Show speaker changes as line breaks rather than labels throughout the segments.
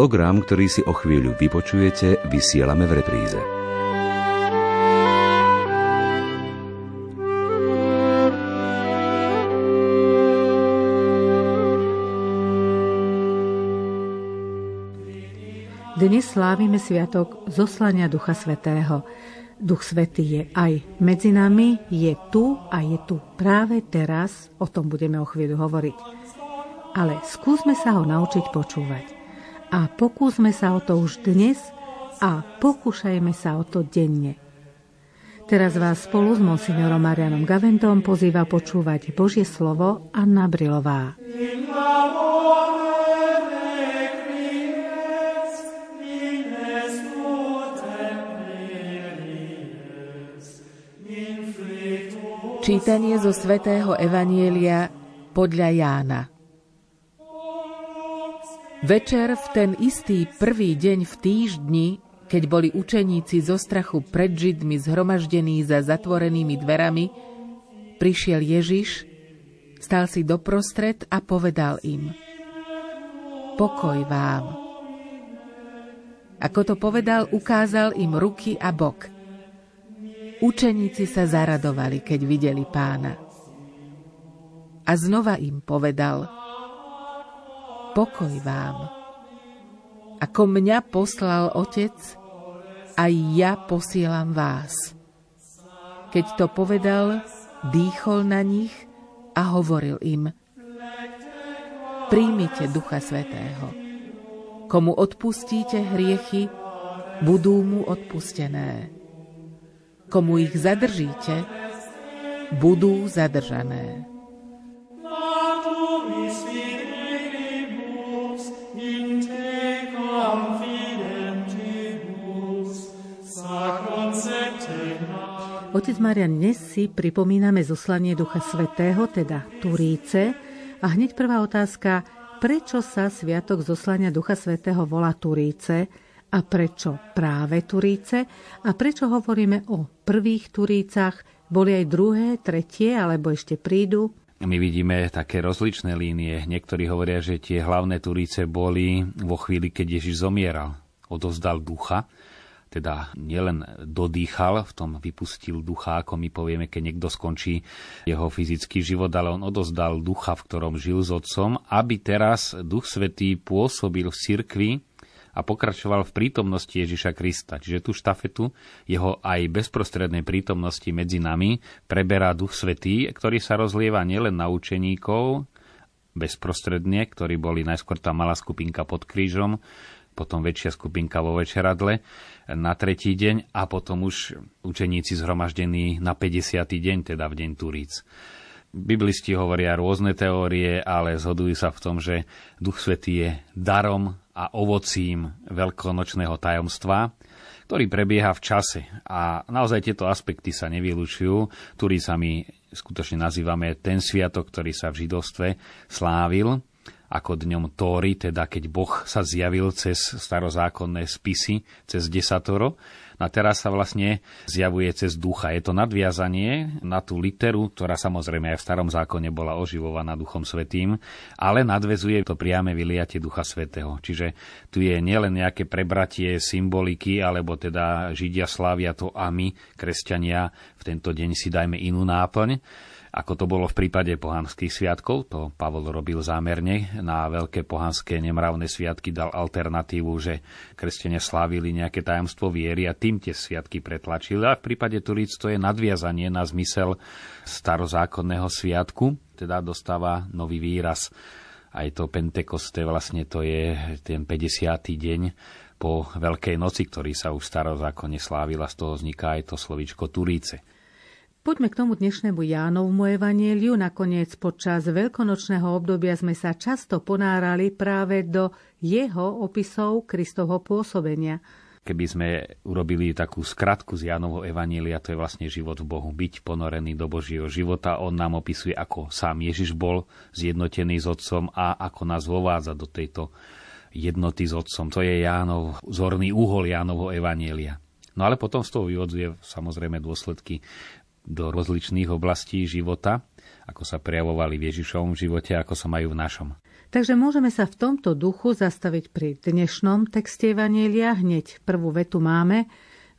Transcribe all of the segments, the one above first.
Program, ktorý si o chvíľu vypočujete, vysielame v repríze.
Dnes slávime sviatok zoslania Ducha Svetého. Duch Svetý je aj medzi nami, je tu a je tu práve teraz, o tom budeme o chvíľu hovoriť. Ale skúsme sa ho naučiť počúvať. A pokúsme sa o to už dnes a pokúšajme sa o to denne. Teraz vás spolu s monsignorom Marianom Gaventom pozýva počúvať Božie slovo Anna Brilová.
Čítanie zo svätého Evanielia podľa Jána. Večer v ten istý prvý deň v týždni, keď boli učeníci zo strachu pred Židmi zhromaždení za zatvorenými dverami, prišiel Ježiš, stal si doprostred a povedal im Pokoj vám. Ako to povedal, ukázal im ruky a bok – Učeníci sa zaradovali, keď videli pána. A znova im povedal, pokoj vám. Ako mňa poslal Otec, aj ja posielam vás. Keď to povedal, dýchol na nich a hovoril im, príjmite Ducha Svetého. Komu odpustíte hriechy, budú mu odpustené Komu ich zadržíte, budú zadržané.
Otec Marian, dnes si pripomíname zoslanie Ducha Svetého, teda Turíce. A hneď prvá otázka, prečo sa Sviatok zoslania Ducha Svetého volá Turíce? A prečo práve Turíce? A prečo hovoríme o prvých Turícach? Boli aj druhé, tretie, alebo ešte prídu?
My vidíme také rozličné línie. Niektorí hovoria, že tie hlavné Turíce boli vo chvíli, keď Ježiš zomieral. Odovzdal ducha, teda nielen dodýchal, v tom vypustil ducha, ako my povieme, keď niekto skončí jeho fyzický život, ale on odozdal ducha, v ktorom žil s otcom, aby teraz Duch Svetý pôsobil v cirkvi a pokračoval v prítomnosti Ježiša Krista. Čiže tú štafetu jeho aj bezprostrednej prítomnosti medzi nami preberá Duch Svetý, ktorý sa rozlieva nielen na učeníkov, bezprostredne, ktorí boli najskôr tá malá skupinka pod krížom, potom väčšia skupinka vo večeradle na tretí deň a potom už učeníci zhromaždení na 50. deň, teda v deň Turíc. Biblisti hovoria rôzne teórie, ale zhodujú sa v tom, že Duch Svetý je darom a ovocím veľkonočného tajomstva, ktorý prebieha v čase. A naozaj tieto aspekty sa nevylučujú. my skutočne nazývame ten sviatok, ktorý sa v židovstve slávil ako dňom Tóry, teda keď Boh sa zjavil cez starozákonné spisy, cez desatoro a teraz sa vlastne zjavuje cez ducha. Je to nadviazanie na tú literu, ktorá samozrejme aj v starom zákone bola oživovaná Duchom Svetým, ale nadvezuje to priame vyliatie Ducha Svetého. Čiže tu je nielen nejaké prebratie symboliky, alebo teda Židia slávia to a my, kresťania, v tento deň si dajme inú náplň, ako to bolo v prípade pohanských sviatkov. To Pavol robil zámerne. Na veľké pohanské nemravné sviatky dal alternatívu, že kresťania slávili nejaké tajomstvo viery a tým tie sviatky pretlačili. A v prípade Turíc to je nadviazanie na zmysel starozákonného sviatku, teda dostáva nový výraz. Aj to Pentekoste vlastne to je ten 50. deň po Veľkej noci, ktorý sa už starozákonne slávil a z toho vzniká aj to slovíčko Turíce.
Poďme k tomu dnešnému Jánovmu evanieliu. Nakoniec počas veľkonočného obdobia sme sa často ponárali práve do jeho opisov Kristovho pôsobenia.
Keby sme urobili takú skratku z Jánovho evanielia, to je vlastne život v Bohu, byť ponorený do Božieho života. On nám opisuje, ako sám Ježiš bol zjednotený s Otcom a ako nás vovádza do tejto jednoty s Otcom. To je Jánov, zorný úhol Jánovho evanielia. No ale potom z toho vyvodzuje samozrejme dôsledky do rozličných oblastí života, ako sa prejavovali v Ježišovom živote, ako sa majú v našom.
Takže môžeme sa v tomto duchu zastaviť pri dnešnom texte Evanielia. Hneď prvú vetu máme.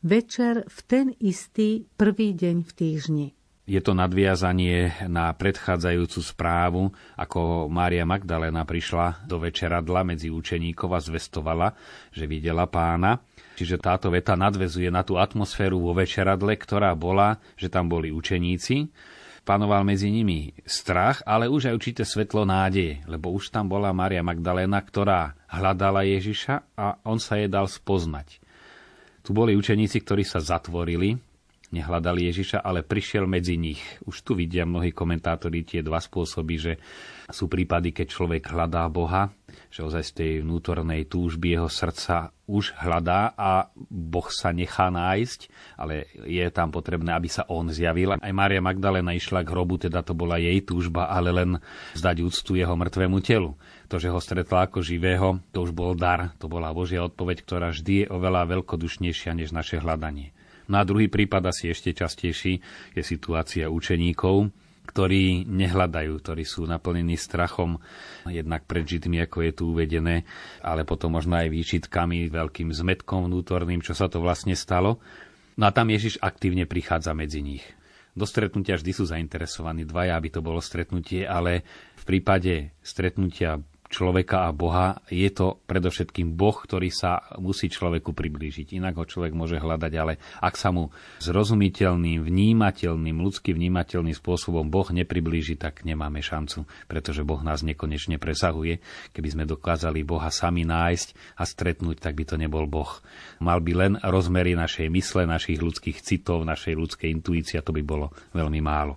Večer v ten istý prvý deň v týždni.
Je to nadviazanie na predchádzajúcu správu, ako Mária Magdalena prišla do večeradla medzi učeníkov a zvestovala, že videla pána. Čiže táto veta nadvezuje na tú atmosféru vo večeradle, ktorá bola, že tam boli učeníci, panoval medzi nimi strach, ale už aj určité svetlo nádeje, lebo už tam bola Mária Magdalena, ktorá hľadala Ježiša a on sa jej dal spoznať. Tu boli učeníci, ktorí sa zatvorili, nehľadali Ježiša, ale prišiel medzi nich. Už tu vidia mnohí komentátori tie dva spôsoby, že sú prípady, keď človek hľadá Boha, že ozaj z tej vnútornej túžby jeho srdca už hľadá a Boh sa nechá nájsť, ale je tam potrebné, aby sa on zjavil. Aj Mária Magdalena išla k hrobu, teda to bola jej túžba, ale len zdať úctu jeho mŕtvemu telu. To, že ho stretla ako živého, to už bol dar, to bola Božia odpoveď, ktorá vždy je oveľa veľkodušnejšia než naše hľadanie. No a druhý prípad asi ešte častejší je situácia učeníkov, ktorí nehľadajú, ktorí sú naplnení strachom, jednak pred Židmi, ako je tu uvedené, ale potom možno aj výčitkami, veľkým zmetkom vnútorným, čo sa to vlastne stalo. No a tam Ježiš aktívne prichádza medzi nich. Do stretnutia vždy sú zainteresovaní dvaja, aby to bolo stretnutie, ale v prípade stretnutia človeka a Boha, je to predovšetkým Boh, ktorý sa musí človeku priblížiť. Inak ho človek môže hľadať, ale ak sa mu zrozumiteľným, vnímateľným, ľudsky vnímateľným spôsobom Boh nepriblíži, tak nemáme šancu, pretože Boh nás nekonečne presahuje. Keby sme dokázali Boha sami nájsť a stretnúť, tak by to nebol Boh. Mal by len rozmery našej mysle, našich ľudských citov, našej ľudskej intuície to by bolo veľmi málo.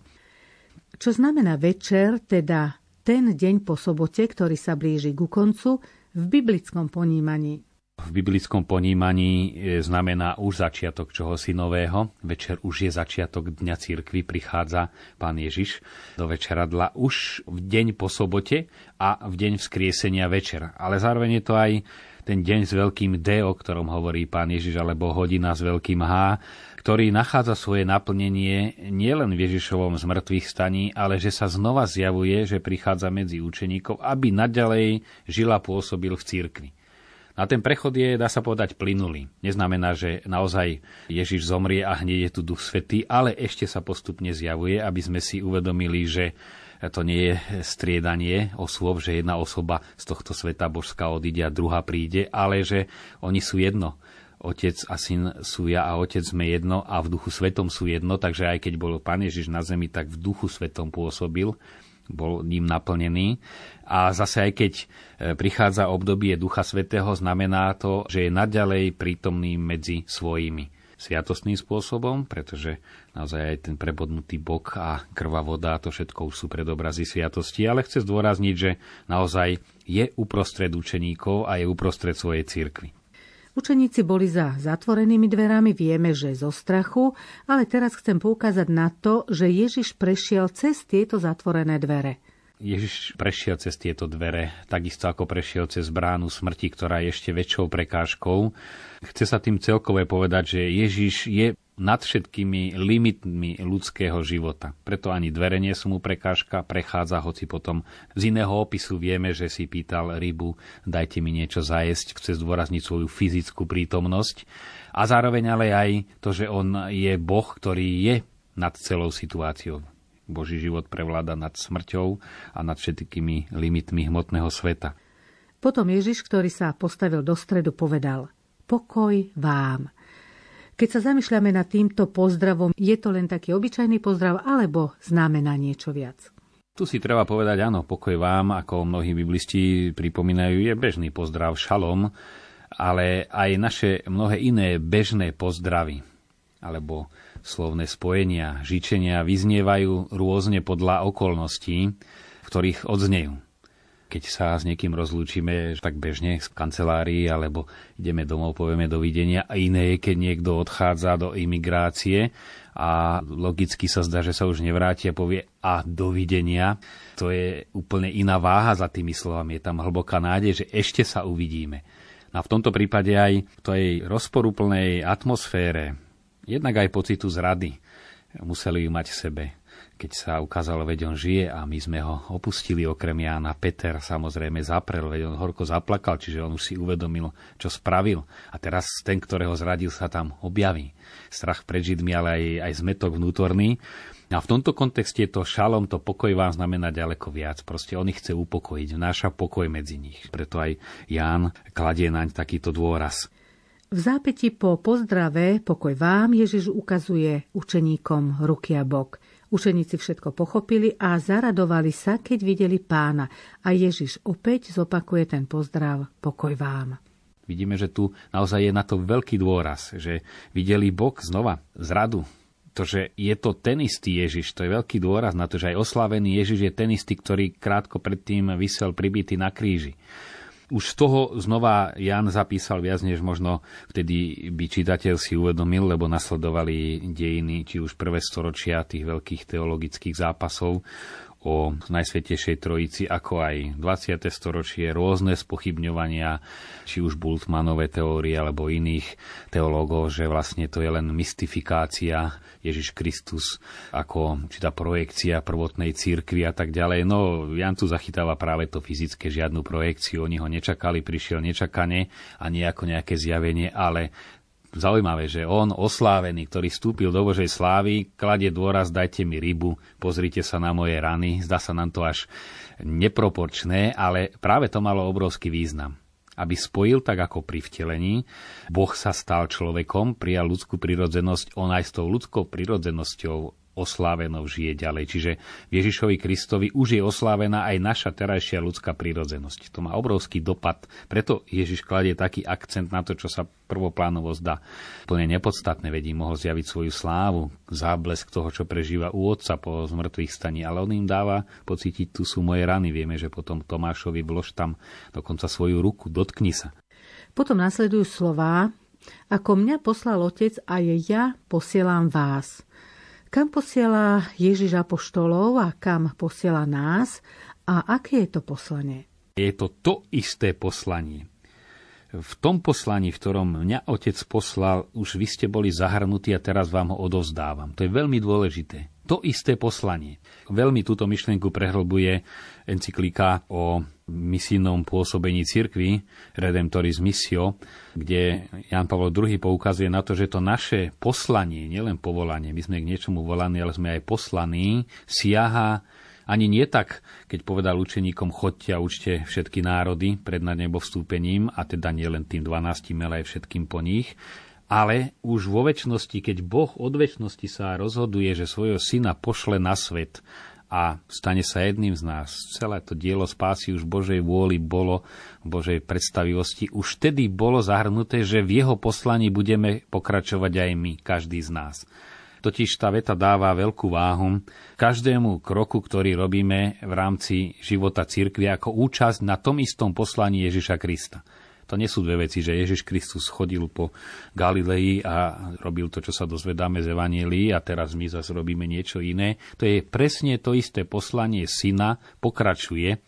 Čo znamená večer, teda ten deň po sobote, ktorý sa blíži ku koncu, v biblickom ponímaní.
V biblickom ponímaní e, znamená už začiatok čohosi nového. Večer už je začiatok Dňa církvy, prichádza Pán Ježiš do večeradla už v deň po sobote a v deň vzkriesenia večer. Ale zároveň je to aj ten deň s veľkým D, o ktorom hovorí Pán Ježiš, alebo hodina s veľkým H, ktorý nachádza svoje naplnenie nielen v Ježišovom zmrtvých staní, ale že sa znova zjavuje, že prichádza medzi učeníkov, aby naďalej žila pôsobil v cirkvi. A ten prechod je, dá sa povedať, plynulý. Neznamená, že naozaj Ježiš zomrie a hneď je tu Duch Svetý, ale ešte sa postupne zjavuje, aby sme si uvedomili, že to nie je striedanie osôb, že jedna osoba z tohto sveta božská odíde a druhá príde, ale že oni sú jedno. Otec a Syn sú ja a Otec sme jedno a v duchu svetom sú jedno, takže aj keď bol Pán Ježiš na zemi, tak v duchu svetom pôsobil, bol ním naplnený. A zase aj keď e, prichádza obdobie Ducha Svetého, znamená to, že je naďalej prítomný medzi svojimi sviatostným spôsobom, pretože naozaj aj ten prebodnutý bok a krva voda, to všetko už sú predobrazy sviatosti, ale chce zdôrazniť, že naozaj je uprostred učeníkov a je uprostred svojej cirkvi.
Učeníci boli za zatvorenými dverami, vieme, že zo strachu, ale teraz chcem poukázať na to, že Ježiš prešiel cez tieto zatvorené dvere.
Ježiš prešiel cez tieto dvere, takisto ako prešiel cez bránu smrti, ktorá je ešte väčšou prekážkou. Chce sa tým celkové povedať, že Ježiš je nad všetkými limitmi ľudského života. Preto ani dvere nie sú mu prekážka, prechádza, hoci potom z iného opisu vieme, že si pýtal rybu, dajte mi niečo zajesť, chce zdôrazniť svoju fyzickú prítomnosť. A zároveň ale aj to, že on je Boh, ktorý je nad celou situáciou. Boží život prevláda nad smrťou a nad všetkými limitmi hmotného sveta.
Potom Ježiš, ktorý sa postavil do stredu, povedal Pokoj vám. Keď sa zamýšľame nad týmto pozdravom, je to len taký obyčajný pozdrav alebo znamená niečo viac?
Tu si treba povedať, áno, pokoj vám, ako mnohí biblisti pripomínajú, je bežný pozdrav šalom, ale aj naše mnohé iné bežné pozdravy alebo slovné spojenia, žičenia vyznievajú rôzne podľa okolností, v ktorých odznejú keď sa s niekým rozlúčime tak bežne z kancelárii alebo ideme domov, povieme dovidenia a iné je, keď niekto odchádza do imigrácie a logicky sa zdá, že sa už nevráti a povie a dovidenia. To je úplne iná váha za tými slovami. Je tam hlboká nádej, že ešte sa uvidíme. A v tomto prípade aj v tej rozporúplnej atmosfére, jednak aj pocitu zrady, museli ju mať v sebe keď sa ukázalo, veď on žije a my sme ho opustili okrem Jána. Peter samozrejme zaprel, veď on horko zaplakal, čiže on už si uvedomil, čo spravil. A teraz ten, ktorého zradil, sa tam objaví. Strach pred Židmi, ale aj, aj zmetok vnútorný. A v tomto kontexte to šalom, to pokoj vám znamená ďaleko viac. Proste on ich chce upokojiť, vnáša pokoj medzi nich. Preto aj Ján kladie naň takýto dôraz.
V zápäti po pozdrave pokoj vám Ježiš ukazuje učeníkom ruky a bok. Učeníci všetko pochopili a zaradovali sa, keď videli pána. A Ježiš opäť zopakuje ten pozdrav pokoj vám.
Vidíme, že tu naozaj je na to veľký dôraz, že videli bok znova, zradu, to, že je to ten istý Ježiš, to je veľký dôraz na to, že aj oslávený Ježiš je ten istý, ktorý krátko predtým vysel pribitý na kríži. Už z toho znova Jan zapísal viac, než možno vtedy by čitateľ si uvedomil, lebo nasledovali dejiny, či už prvé storočia tých veľkých teologických zápasov o Najsvetejšej Trojici, ako aj 20. storočie, rôzne spochybňovania, či už Bultmanové teórie alebo iných teológov, že vlastne to je len mystifikácia Ježiš Kristus ako či tá projekcia prvotnej církvy a tak ďalej. No, Jan tu zachytáva práve to fyzické, žiadnu projekciu, oni ho nečakali, prišiel nečakane a nie ako nejaké zjavenie, ale zaujímavé, že on, oslávený, ktorý vstúpil do Božej slávy, kladie dôraz, dajte mi rybu, pozrite sa na moje rany. Zdá sa nám to až neproporčné, ale práve to malo obrovský význam. Aby spojil tak ako pri vtelení, Boh sa stal človekom, prijal ľudskú prirodzenosť, on aj s tou ľudskou prirodzenosťou oslávenou žije ďalej. Čiže v Ježišovi Kristovi už je oslávená aj naša terajšia ľudská prírodzenosť. To má obrovský dopad. Preto Ježiš kladie taký akcent na to, čo sa prvoplánovo zdá plne nepodstatné, vedí mohol zjaviť svoju slávu, záblesk toho, čo prežíva u otca po zmrtvých staní, ale on im dáva pocítiť, tu sú moje rany. Vieme, že potom Tomášovi vlož tam dokonca svoju ruku, dotkni sa.
Potom nasledujú slová, ako mňa poslal otec a je ja posielam vás. Kam posiela Ježiš apoštolov a kam posiela nás a aké je to poslanie?
Je to to isté poslanie. V tom poslaní, v ktorom mňa otec poslal, už vy ste boli zahrnutí a teraz vám ho odovzdávam. To je veľmi dôležité. To isté poslanie. Veľmi túto myšlienku prehlbuje encyklika o misijnom pôsobení cirkvi Redemptoris Missio, kde Jan Pavel II poukazuje na to, že to naše poslanie, nielen povolanie, my sme k niečomu volaní, ale sme aj poslaní, siaha ani nie tak, keď povedal učeníkom, chodte a učte všetky národy pred na nebo vstúpením, a teda nielen tým 12, ale aj všetkým po nich, ale už vo väčšnosti, keď Boh od väčšnosti sa rozhoduje, že svojho syna pošle na svet a stane sa jedným z nás. Celé to dielo spásy už Božej vôli bolo, Božej predstavivosti, už vtedy bolo zahrnuté, že v jeho poslaní budeme pokračovať aj my, každý z nás. Totiž tá veta dáva veľkú váhu každému kroku, ktorý robíme v rámci života cirkvi ako účasť na tom istom poslaní Ježiša Krista. To nie sú dve veci, že Ježiš Kristus chodil po Galilei a robil to, čo sa dozvedáme z Evanielii a teraz my zase robíme niečo iné. To je presne to isté poslanie syna, pokračuje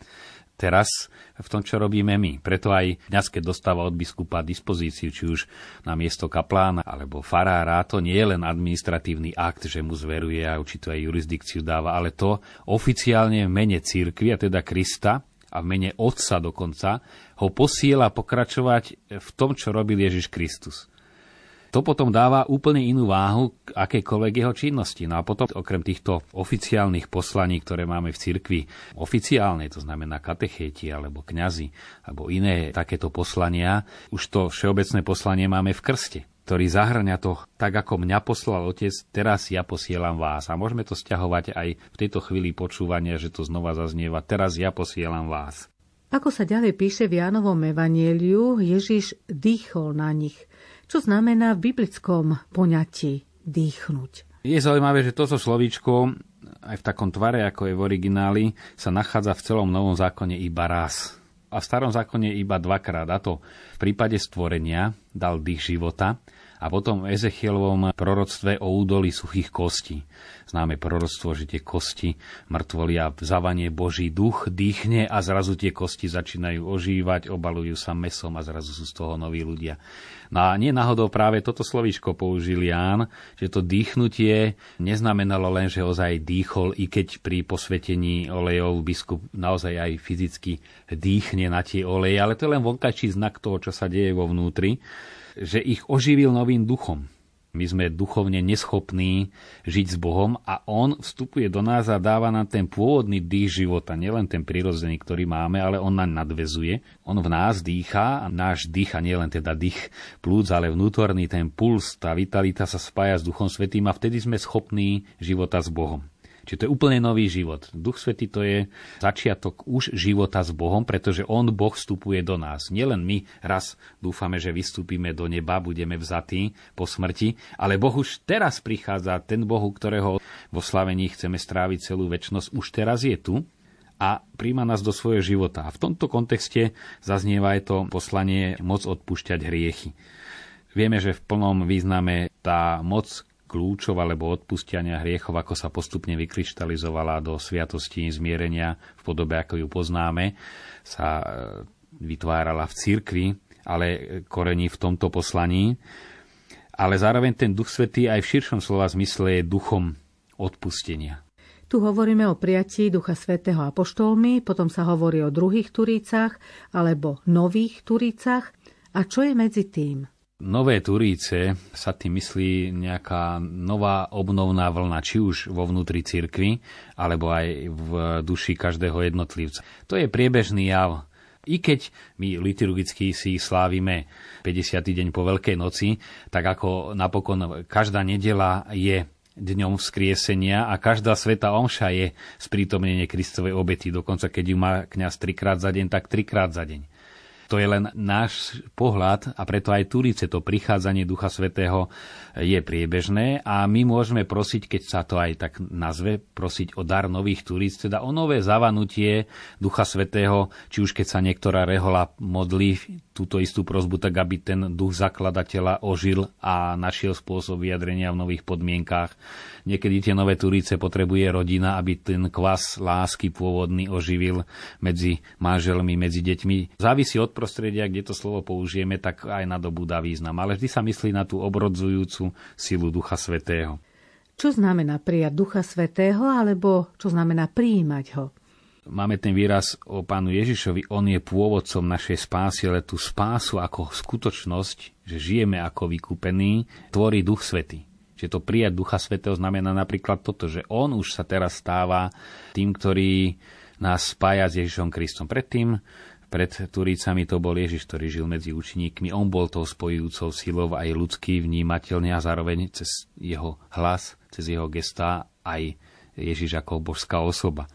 teraz v tom, čo robíme my. Preto aj dnes, keď dostáva od biskupa dispozíciu, či už na miesto kaplána alebo farára, to nie je len administratívny akt, že mu zveruje a určitú aj jurisdikciu dáva, ale to oficiálne v mene církvy, a teda Krista, a v mene Otca dokonca, ho posiela pokračovať v tom, čo robil Ježiš Kristus. To potom dáva úplne inú váhu k jeho činnosti. No a potom okrem týchto oficiálnych poslaní, ktoré máme v cirkvi, oficiálne, to znamená katechéti alebo kňazi, alebo iné takéto poslania, už to všeobecné poslanie máme v krste ktorý zahrňa to, tak ako mňa poslal Otec, teraz ja posielam vás. A môžeme to stiahovať aj v tejto chvíli počúvania, že to znova zaznieva, teraz ja posielam vás.
Ako sa ďalej píše v Jánovom evanieliu, Ježiš dýchol na nich, čo znamená v biblickom poňatí dýchnuť.
Je zaujímavé, že toto slovíčko aj v takom tvare, ako je v origináli, sa nachádza v celom Novom zákone iba raz. A v starom zákone iba dvakrát. A to v prípade stvorenia, dal dých života a potom v Ezechielovom proroctve o údoli suchých kostí. Známe proroctvo, že tie kosti mŕtvolia zavanie Boží duch, dýchne a zrazu tie kosti začínajú ožívať, obalujú sa mesom a zrazu sú z toho noví ľudia. No a nie náhodou práve toto slovíčko použil Ján, že to dýchnutie neznamenalo len, že ozaj dýchol, i keď pri posvetení olejov biskup naozaj aj fyzicky dýchne na tie oleje, ale to je len vonkajší znak toho, čo sa deje vo vnútri že ich oživil novým duchom. My sme duchovne neschopní žiť s Bohom a On vstupuje do nás a dáva nám ten pôvodný dých života, nielen ten prirodzený, ktorý máme, ale On nám nadvezuje. On v nás dýcha a náš dých, a nielen teda dých plúc, ale vnútorný ten puls, tá vitalita sa spája s Duchom Svetým a vtedy sme schopní života s Bohom. Čiže to je úplne nový život. Duch Svetý to je začiatok už života s Bohom, pretože On, Boh, vstupuje do nás. Nielen my raz dúfame, že vystúpime do neba, budeme vzatí po smrti, ale Boh už teraz prichádza, ten Boh, ktorého vo slavení chceme stráviť celú väčnosť, už teraz je tu a príjma nás do svojho života. A v tomto kontexte zaznieva aj to poslanie moc odpúšťať hriechy. Vieme, že v plnom význame tá moc kľúčov alebo odpustenia hriechov, ako sa postupne vykryštalizovala do sviatosti zmierenia v podobe, ako ju poznáme, sa e, vytvárala v cirkvi, ale korení v tomto poslaní. Ale zároveň ten Duch Svetý aj v širšom slova zmysle je duchom odpustenia.
Tu hovoríme o prijatí Ducha Svetého apoštolmi, potom sa hovorí o druhých turícach alebo nových turícach. A čo je medzi tým?
Nové Turíce sa tým myslí nejaká nová obnovná vlna, či už vo vnútri cirkvi, alebo aj v duši každého jednotlivca. To je priebežný jav. I keď my liturgicky si slávime 50. deň po Veľkej noci, tak ako napokon každá nedela je dňom vzkriesenia a každá sveta omša je sprítomnenie Kristovej obety. Dokonca keď ju má kňaz trikrát za deň, tak trikrát za deň. To je len náš pohľad a preto aj Turice to prichádzanie Ducha Svetého je priebežné a my môžeme prosiť, keď sa to aj tak nazve, prosiť o dar nových Turíc, teda o nové zavanutie Ducha Svetého, či už keď sa niektorá rehola modlí túto istú prozbu, tak aby ten duch zakladateľa ožil a našiel spôsob vyjadrenia v nových podmienkách. Niekedy tie nové turíce potrebuje rodina, aby ten kvas lásky pôvodný oživil medzi manželmi, medzi deťmi. Závisí od prostredia, kde to slovo použijeme, tak aj na dobu dá význam. Ale vždy sa myslí na tú obrodzujúcu silu Ducha Svetého.
Čo znamená prijať Ducha Svetého, alebo čo znamená prijímať ho?
Máme ten výraz o pánu Ježišovi, on je pôvodcom našej spásy, ale tú spásu ako skutočnosť, že žijeme ako vykúpení, tvorí Duch Svetý. Čiže to prijať Ducha Svetého znamená napríklad toto, že on už sa teraz stáva tým, ktorý nás spája s Ježišom Kristom. Predtým, pred Turícami to bol Ježiš, ktorý žil medzi učeníkmi. On bol tou spojujúcou silou aj ľudský vnímateľne a zároveň cez jeho hlas, cez jeho gestá aj Ježiš ako božská osoba.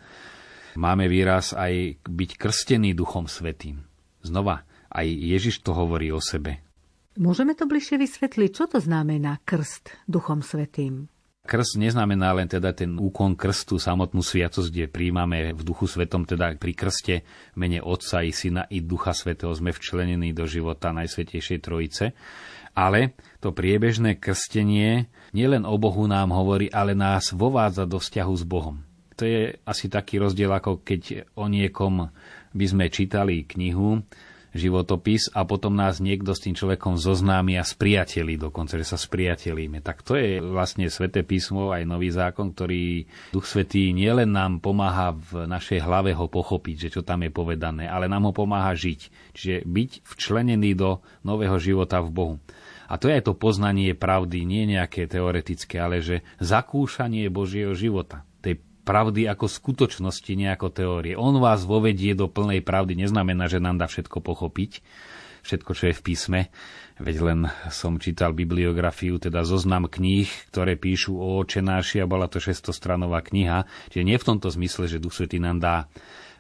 Máme výraz aj byť krstený Duchom Svetým. Znova, aj Ježiš to hovorí o sebe.
Môžeme to bližšie vysvetliť, čo to znamená krst Duchom Svetým?
Krst neznamená len teda ten úkon krstu, samotnú sviatosť, kde príjmame v Duchu Svetom, teda pri krste mene Otca i Syna i Ducha Svetého sme včlenení do života Najsvetejšej Trojice. Ale to priebežné krstenie nielen o Bohu nám hovorí, ale nás vovádza do vzťahu s Bohom to je asi taký rozdiel, ako keď o niekom by sme čítali knihu, životopis a potom nás niekto s tým človekom zoznámi a spriateli, dokonca, že sa spriatelíme. Tak to je vlastne Sveté písmo, aj nový zákon, ktorý Duch Svetý nielen nám pomáha v našej hlave ho pochopiť, že čo tam je povedané, ale nám ho pomáha žiť. Čiže byť včlenený do nového života v Bohu. A to je aj to poznanie pravdy, nie nejaké teoretické, ale že zakúšanie Božieho života pravdy ako skutočnosti, nie ako teórie. On vás vovedie do plnej pravdy, neznamená, že nám dá všetko pochopiť, všetko, čo je v písme. Veď len som čítal bibliografiu, teda zoznam kníh, ktoré píšu o očenáši a bola to 600-stranová kniha. Čiže nie v tomto zmysle, že Duch Svetý nám dá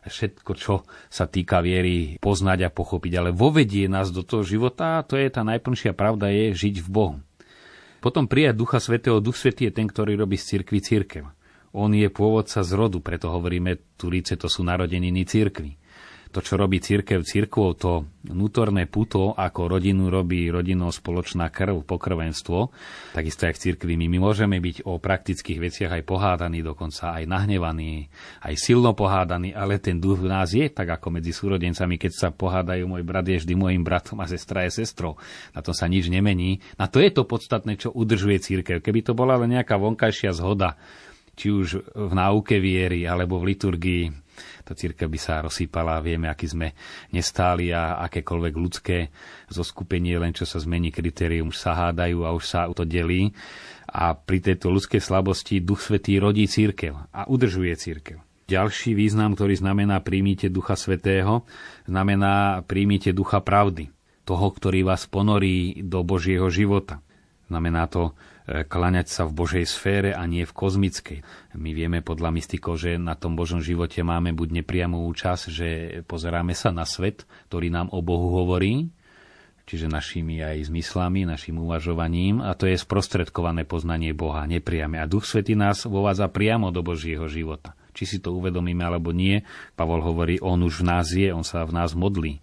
všetko, čo sa týka viery, poznať a pochopiť, ale vovedie nás do toho života a to je tá najplnšia pravda, je žiť v Bohu. Potom prijať Ducha Svetého. Duch Svetý je ten, ktorý robí z cirkvi církev. On je pôvodca z rodu, preto hovoríme, Turíce to sú narodeniny církvy. to, čo robí církev církvou, to vnútorné puto, ako rodinu robí rodinou spoločná krv, pokrvenstvo, takisto aj v církvi my, my môžeme byť o praktických veciach aj pohádaní, dokonca aj nahnevaní, aj silno pohádaní, ale ten duch v nás je, tak ako medzi súrodencami, keď sa pohádajú, môj brat je vždy môjim bratom a sestra je sestrou. Na to sa nič nemení. A to je to podstatné, čo udržuje církev. Keby to bola len nejaká vonkajšia zhoda, či už v náuke viery alebo v liturgii, tá církev by sa rozsýpala, vieme, aký sme nestáli a akékoľvek ľudské zoskupenie, len čo sa zmení kritérium, už sa hádajú a už sa to delí. A pri tejto ľudskej slabosti Duch Svetý rodí církev a udržuje církev. Ďalší význam, ktorý znamená príjmite Ducha Svetého, znamená príjmite Ducha Pravdy, toho, ktorý vás ponorí do Božieho života. Znamená to klaňať sa v Božej sfére a nie v kozmickej. My vieme podľa mystikov, že na tom Božom živote máme buď nepriamú účasť, že pozeráme sa na svet, ktorý nám o Bohu hovorí, čiže našimi aj zmyslami, našim uvažovaním a to je sprostredkované poznanie Boha, nepriame. A Duch Svetý nás vovádza priamo do Božieho života. Či si to uvedomíme alebo nie, Pavol hovorí, on už v nás je, on sa v nás modlí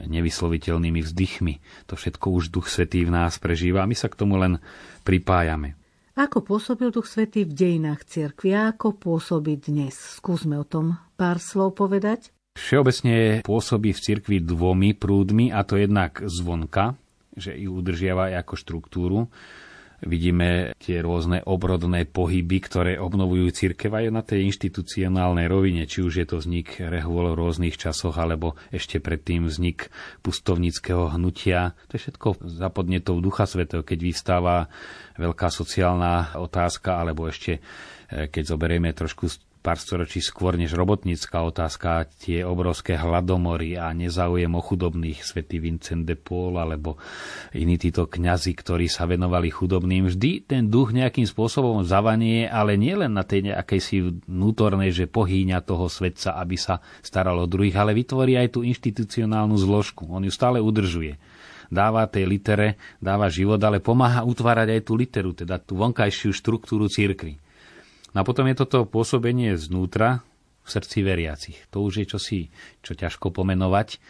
nevysloviteľnými vzdychmi. To všetko už Duch Svetý v nás prežíva a my sa k tomu len pripájame.
Ako pôsobil Duch Svetý v dejinách cirkvi a ako pôsobí dnes? Skúsme o tom pár slov povedať.
Všeobecne pôsobí v cirkvi dvomi prúdmi, a to jednak zvonka, že ju udržiava aj ako štruktúru, Vidíme tie rôzne obrodné pohyby, ktoré obnovujú církev aj na tej inštitucionálnej rovine, či už je to vznik rehôl v rôznych časoch, alebo ešte predtým vznik pustovnického hnutia. To je všetko za podnetou Ducha Svetého, keď vystáva veľká sociálna otázka, alebo ešte eh, keď zoberieme trošku pár storočí skôr než robotnícka otázka, tie obrovské hladomory a nezáujem o chudobných, svätý Vincent de Paul alebo iní títo kňazi, ktorí sa venovali chudobným. Vždy ten duch nejakým spôsobom zavanie, ale nielen na tej nejakej si vnútornej, že pohýňa toho svetca, aby sa staral o druhých, ale vytvorí aj tú inštitucionálnu zložku. On ju stále udržuje dáva tej litere, dáva život, ale pomáha utvárať aj tú literu, teda tú vonkajšiu štruktúru církvy. No a potom je toto pôsobenie znútra v srdci veriacich. To už je čosi, čo ťažko pomenovať.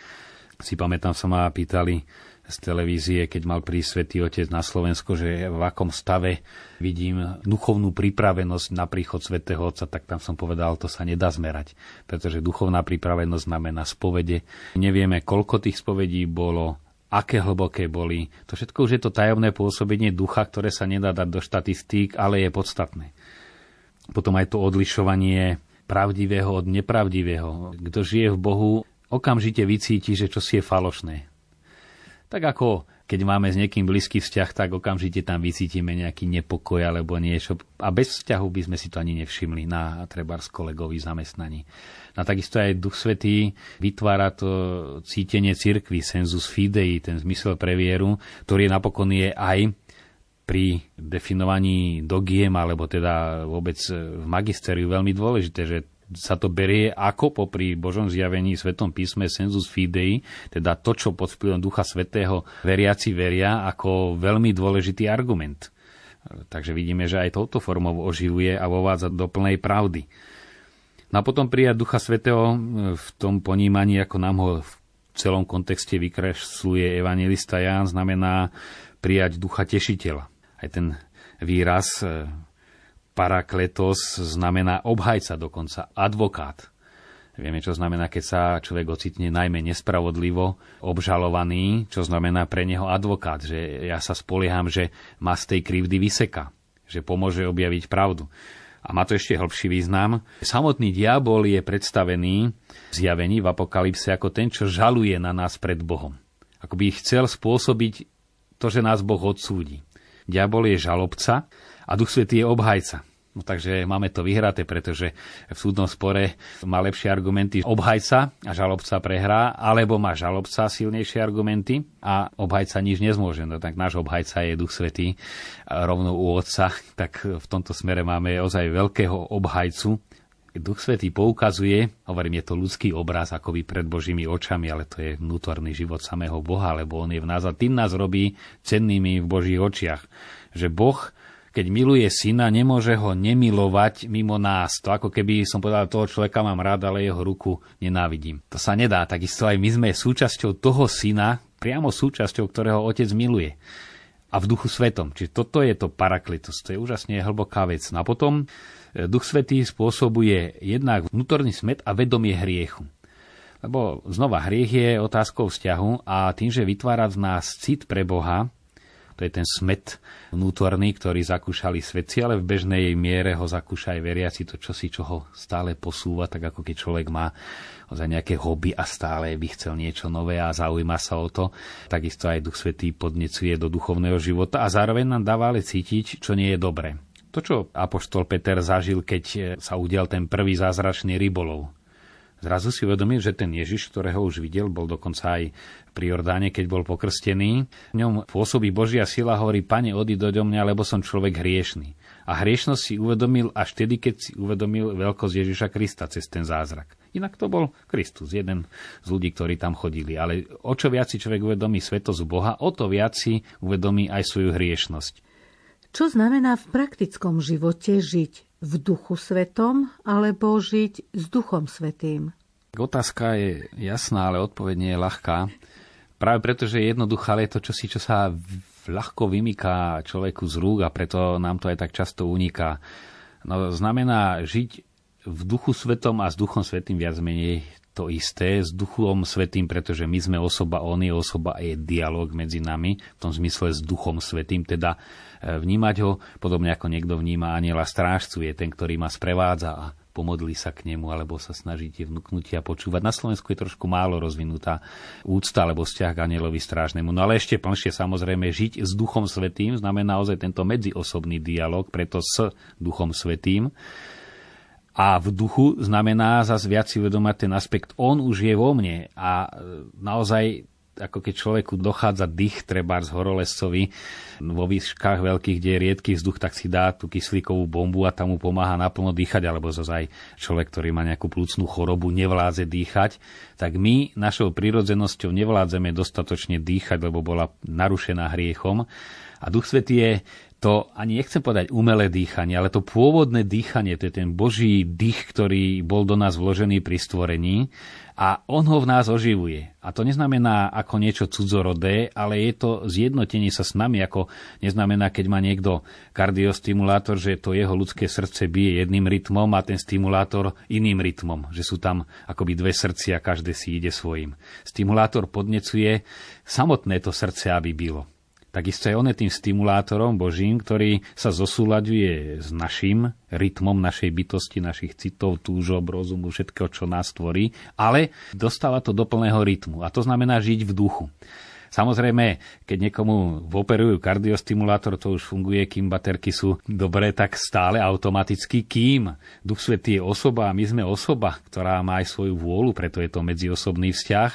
Si pamätám, sa ma pýtali z televízie, keď mal prísť Svetý Otec na Slovensko, že v akom stave vidím duchovnú pripravenosť na príchod Svetého Otca, tak tam som povedal, to sa nedá zmerať, pretože duchovná pripravenosť znamená spovede. Nevieme, koľko tých spovedí bolo, aké hlboké boli. To všetko už je to tajomné pôsobenie ducha, ktoré sa nedá dať do štatistík, ale je podstatné. Potom aj to odlišovanie pravdivého od nepravdivého. Kto žije v Bohu, okamžite vycíti, že čo si je falošné. Tak ako keď máme s niekým blízky vzťah, tak okamžite tam vycítime nejaký nepokoj alebo niečo. A bez vzťahu by sme si to ani nevšimli na treba z kolegovi zamestnaní. A takisto aj Duch Svetý vytvára to cítenie cirkvy, sensus fidei, ten zmysel pre vieru, ktorý napokon je aj pri definovaní dogiem, alebo teda vôbec v magisteriu veľmi dôležité, že sa to berie ako popri Božom zjavení Svetom písme sensus fidei, teda to, čo pod vplyvom Ducha Svetého veriaci veria, ako veľmi dôležitý argument. Takže vidíme, že aj touto formou oživuje a vovádza do plnej pravdy. No a potom prijať Ducha Svetého v tom ponímaní, ako nám ho v celom kontexte vykresluje evangelista Ján, znamená prijať Ducha Tešiteľa. Aj ten výraz e, parakletos znamená obhajca dokonca, advokát. Vieme, čo znamená, keď sa človek ocitne najmä nespravodlivo obžalovaný, čo znamená pre neho advokát, že ja sa spolieham, že ma z tej krivdy vyseka, že pomôže objaviť pravdu. A má to ešte hĺbší význam. Samotný diabol je predstavený v zjavení v Apokalypse ako ten, čo žaluje na nás pred Bohom. Ako by chcel spôsobiť to, že nás Boh odsúdi. Diabol je žalobca a Duch Svetý je obhajca. No, takže máme to vyhraté, pretože v súdnom spore má lepšie argumenty obhajca a žalobca prehrá, alebo má žalobca silnejšie argumenty a obhajca nič nezmôže. No tak náš obhajca je Duch Svetý rovno u Otca, tak v tomto smere máme ozaj veľkého obhajcu. Duch Svetý poukazuje, hovorím, je to ľudský obraz akoby pred Božími očami, ale to je vnútorný život samého Boha, lebo On je v nás a tým nás robí cennými v Božích očiach. Že Boh keď miluje syna, nemôže ho nemilovať mimo nás. To ako keby som povedal, toho človeka mám rád, ale jeho ruku nenávidím. To sa nedá. Takisto aj my sme súčasťou toho syna, priamo súčasťou, ktorého otec miluje. A v duchu svetom. Čiže toto je to paraklitus. To je úžasne hlboká vec. No a potom duch svetý spôsobuje jednak vnútorný smet a vedomie hriechu. Lebo znova hriech je otázkou vzťahu a tým, že vytvára v nás cit pre Boha, to je ten smet vnútorný, ktorý zakúšali svetci, ale v bežnej miere ho zakúša aj veriaci, to čosi, čo ho stále posúva, tak ako keď človek má za nejaké hobby a stále by chcel niečo nové a zaujíma sa o to. Takisto aj Duch Svetý podnecuje do duchovného života a zároveň nám dáva ale cítiť, čo nie je dobré. To, čo apoštol Peter zažil, keď sa udial ten prvý zázračný rybolov. Zrazu si uvedomil, že ten Ježiš, ktorého už videl, bol dokonca aj pri Jordáne, keď bol pokrstený. V ňom pôsobí Božia sila, hovorí, pane, odi do mňa, lebo som človek hriešný. A hriešnosť si uvedomil až vtedy, keď si uvedomil veľkosť Ježiša Krista cez ten zázrak. Inak to bol Kristus, jeden z ľudí, ktorí tam chodili. Ale o čo viac si človek uvedomí svetosť Boha, o to viac si uvedomí aj svoju hriešnosť.
Čo znamená v praktickom živote žiť v duchu svetom alebo žiť s duchom svetým?
Otázka je jasná, ale odpoveď nie je ľahká. Práve preto, že je jednoduchá, ale je to čosi, čo sa ľahko vymyká človeku z rúk a preto nám to aj tak často uniká. No, znamená žiť v duchu svetom a s duchom svetým viac menej to isté s duchom svetým, pretože my sme osoba, on je osoba a je dialog medzi nami, v tom zmysle s duchom svetým, teda e, vnímať ho, podobne ako niekto vníma aniela strážcu, je ten, ktorý ma sprevádza a pomodli sa k nemu, alebo sa snažíte vnúknutia počúvať. Na Slovensku je trošku málo rozvinutá úcta alebo vzťah k anielovi strážnemu. No ale ešte plnšie samozrejme žiť s Duchom Svetým znamená naozaj tento medziosobný dialog, preto s Duchom Svetým. A v duchu znamená zase viac si uvedomať ten aspekt, on už je vo mne a naozaj ako keď človeku dochádza dých, treba z horolescovi vo výškach veľkých, kde je riedky vzduch, tak si dá tú kyslíkovú bombu a tam mu pomáha naplno dýchať, alebo zase aj človek, ktorý má nejakú plúcnú chorobu, nevládze dýchať, tak my našou prírodzenosťou nevládzeme dostatočne dýchať, lebo bola narušená hriechom. A Duch Svetý je to ani nechcem povedať umelé dýchanie, ale to pôvodné dýchanie, to je ten Boží dých, ktorý bol do nás vložený pri stvorení a on ho v nás oživuje. A to neznamená ako niečo cudzorodé, ale je to zjednotenie sa s nami, ako neznamená, keď má niekto kardiostimulátor, že to jeho ľudské srdce bije jedným rytmom a ten stimulátor iným rytmom, že sú tam akoby dve srdcia, každé si ide svojim. Stimulátor podnecuje samotné to srdce, aby bylo. Takisto je on je tým stimulátorom Božím, ktorý sa zosúľaďuje s našim rytmom našej bytosti, našich citov, túžob, rozumu, všetkého, čo nás tvorí, ale dostáva to do plného rytmu. A to znamená žiť v duchu. Samozrejme, keď niekomu operujú kardiostimulátor, to už funguje, kým baterky sú dobré, tak stále automaticky, kým Duch Svetý je osoba a my sme osoba, ktorá má aj svoju vôľu, preto je to medziosobný vzťah,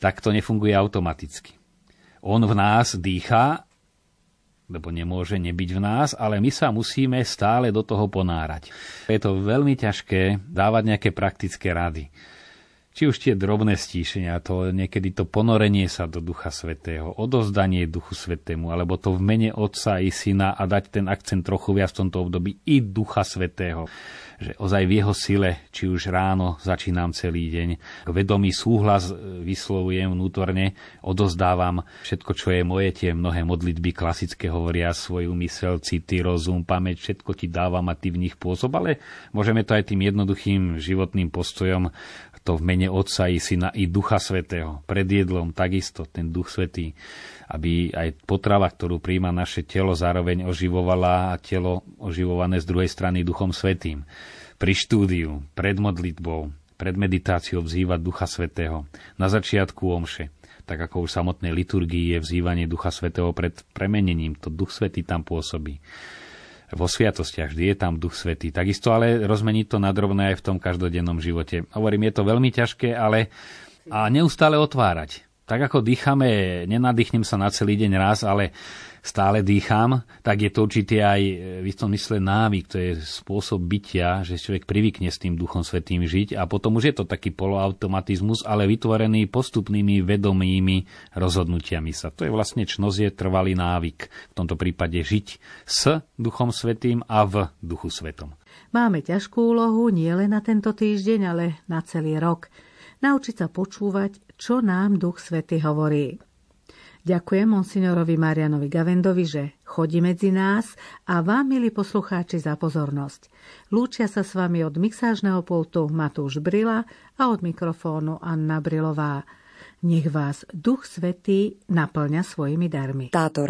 tak to nefunguje automaticky on v nás dýcha, lebo nemôže nebyť v nás, ale my sa musíme stále do toho ponárať. Je to veľmi ťažké dávať nejaké praktické rady. Či už tie drobné stíšenia, to niekedy to ponorenie sa do Ducha Svetého, odozdanie Duchu Svetému, alebo to v mene Otca i Syna a dať ten akcent trochu viac v tomto období i Ducha Svetého že ozaj v jeho sile, či už ráno začínam celý deň, vedomý súhlas e, vyslovujem vnútorne, odozdávam všetko, čo je moje, tie mnohé modlitby klasické hovoria svoju mysel, city, rozum, pamäť, všetko ti dávam a ty v nich pôsob, ale môžeme to aj tým jednoduchým životným postojom to v mene Otca i Syna i Ducha Svetého. Pred jedlom takisto ten Duch Svetý aby aj potrava, ktorú príjma naše telo, zároveň oživovala a telo oživované z druhej strany Duchom Svetým. Pri štúdiu, pred modlitbou, pred meditáciou vzývať Ducha Svetého. Na začiatku omše, tak ako už samotnej liturgii je vzývanie Ducha Svetého pred premenením, to Duch Svetý tam pôsobí. Vo sviatostiach vždy je tam Duch Svetý. Takisto ale rozmeniť to nadrobné aj v tom každodennom živote. Hovorím, je to veľmi ťažké, ale a neustále otvárať Tak ako dýchame, nenadýchnem sa na celý deň raz, ale stále dýcham, tak je to určite aj e, v istom mysle návyk, to je spôsob bytia, že človek privykne s tým Duchom Svetým žiť a potom už je to taký poloautomatizmus, ale vytvorený postupnými vedomými rozhodnutiami sa. To je vlastne čnosť, je trvalý návyk. V tomto prípade žiť s Duchom Svetým a v Duchu Svetom.
Máme ťažkú úlohu nie len na tento týždeň, ale na celý rok. Naučiť sa počúvať, čo nám Duch Svety hovorí. Ďakujem monsignorovi Marianovi Gavendovi, že chodí medzi nás a vám, milí poslucháči, za pozornosť. Lúčia sa s vami od mixážneho pultu Matúš Brila a od mikrofónu Anna Brilová. Nech vás Duch Svetý naplňa svojimi darmi.
Táto